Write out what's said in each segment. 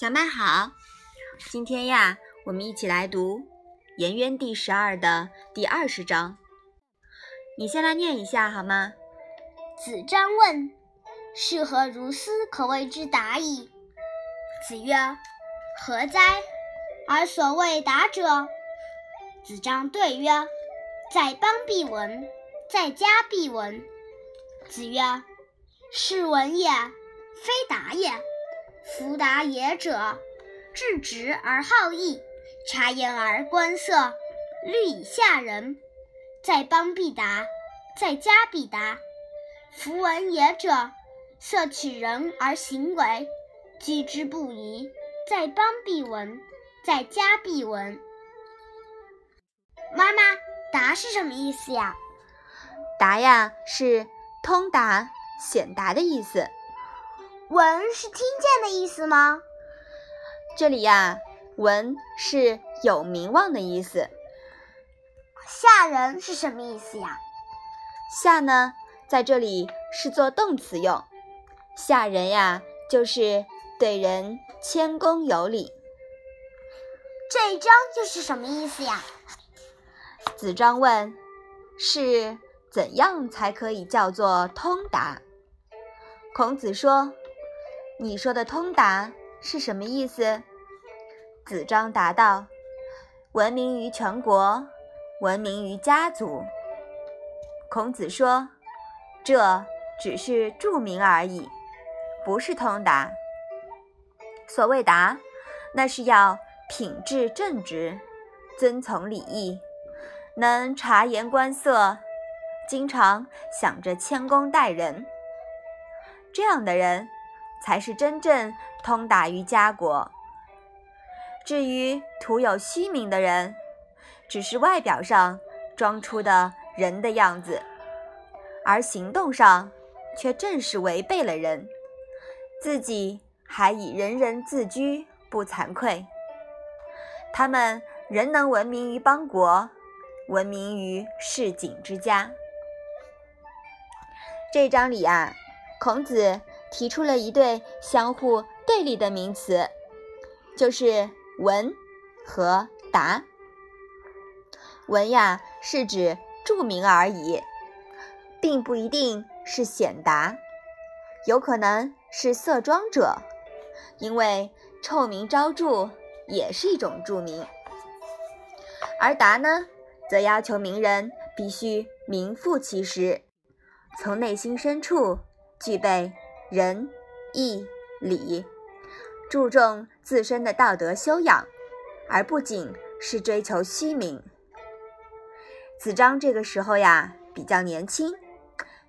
小麦好，今天呀，我们一起来读《颜渊》第十二的第二十章。你先来念一下好吗？子张问：“是何如斯可谓之达矣？”子曰：“何哉？而所谓达者。”子张对曰：“在邦必闻，在家必闻。”子曰：“是闻也，非达也。”夫达也者，质直而好义，察言而观色，虑以下人。在邦必达，在家必达。夫闻也者，色取人而行为，居之不疑。在邦必闻，在家必闻。妈妈，达是什么意思呀？达呀，是通达、显达的意思。闻是听见的意思吗？这里呀，闻是有名望的意思。下人是什么意思呀？下呢，在这里是做动词用。下人呀，就是对人谦恭有礼。这一章又是什么意思呀？子张问：“是怎样才可以叫做通达？”孔子说。你说的通达是什么意思？子张答道：“闻名于全国，闻名于家族。”孔子说：“这只是著名而已，不是通达。所谓达，那是要品质正直，遵从礼义，能察言观色，经常想着谦恭待人。这样的人。”才是真正通达于家国。至于徒有虚名的人，只是外表上装出的人的样子，而行动上却正是违背了人，自己还以人人自居，不惭愧。他们仍能闻名于邦国，闻名于市井之家。这章里啊，孔子。提出了一对相互对立的名词，就是“闻”和“达”。闻呀，是指著名而已，并不一定是显达，有可能是色庄者，因为臭名昭著也是一种著名。而“达”呢，则要求名人必须名副其实，从内心深处具备。仁义礼，注重自身的道德修养，而不仅是追求虚名。子张这个时候呀，比较年轻，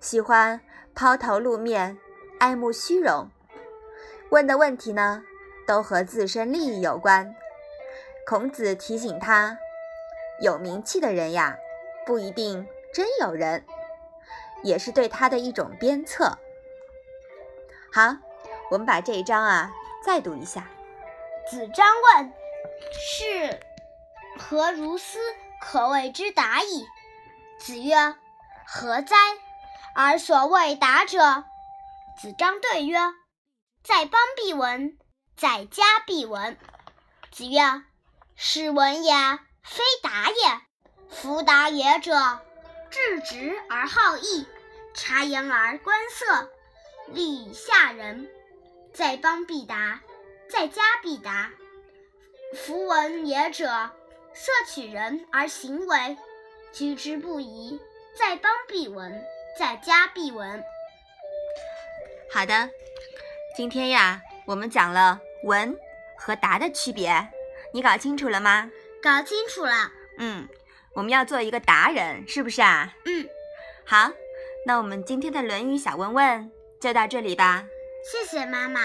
喜欢抛头露面，爱慕虚荣，问的问题呢，都和自身利益有关。孔子提醒他，有名气的人呀，不一定真有人，也是对他的一种鞭策。好，我们把这一章啊再读一下。子张问：“是何如斯可谓之达矣？”子曰：“何哉？而所谓达者。”子张对曰：“在邦必闻，在家必闻。”子曰：“是闻也，非达也。夫达也者，质直而好义，察言而观色。”立下人，在邦必达，在家必达。夫闻也者，色取人而行为，居之不疑。在邦必闻，在家必闻。好的，今天呀，我们讲了闻和达的区别，你搞清楚了吗？搞清楚了。嗯，我们要做一个达人，是不是啊？嗯。好，那我们今天的《论语》小问问。就到这里吧，谢谢妈妈。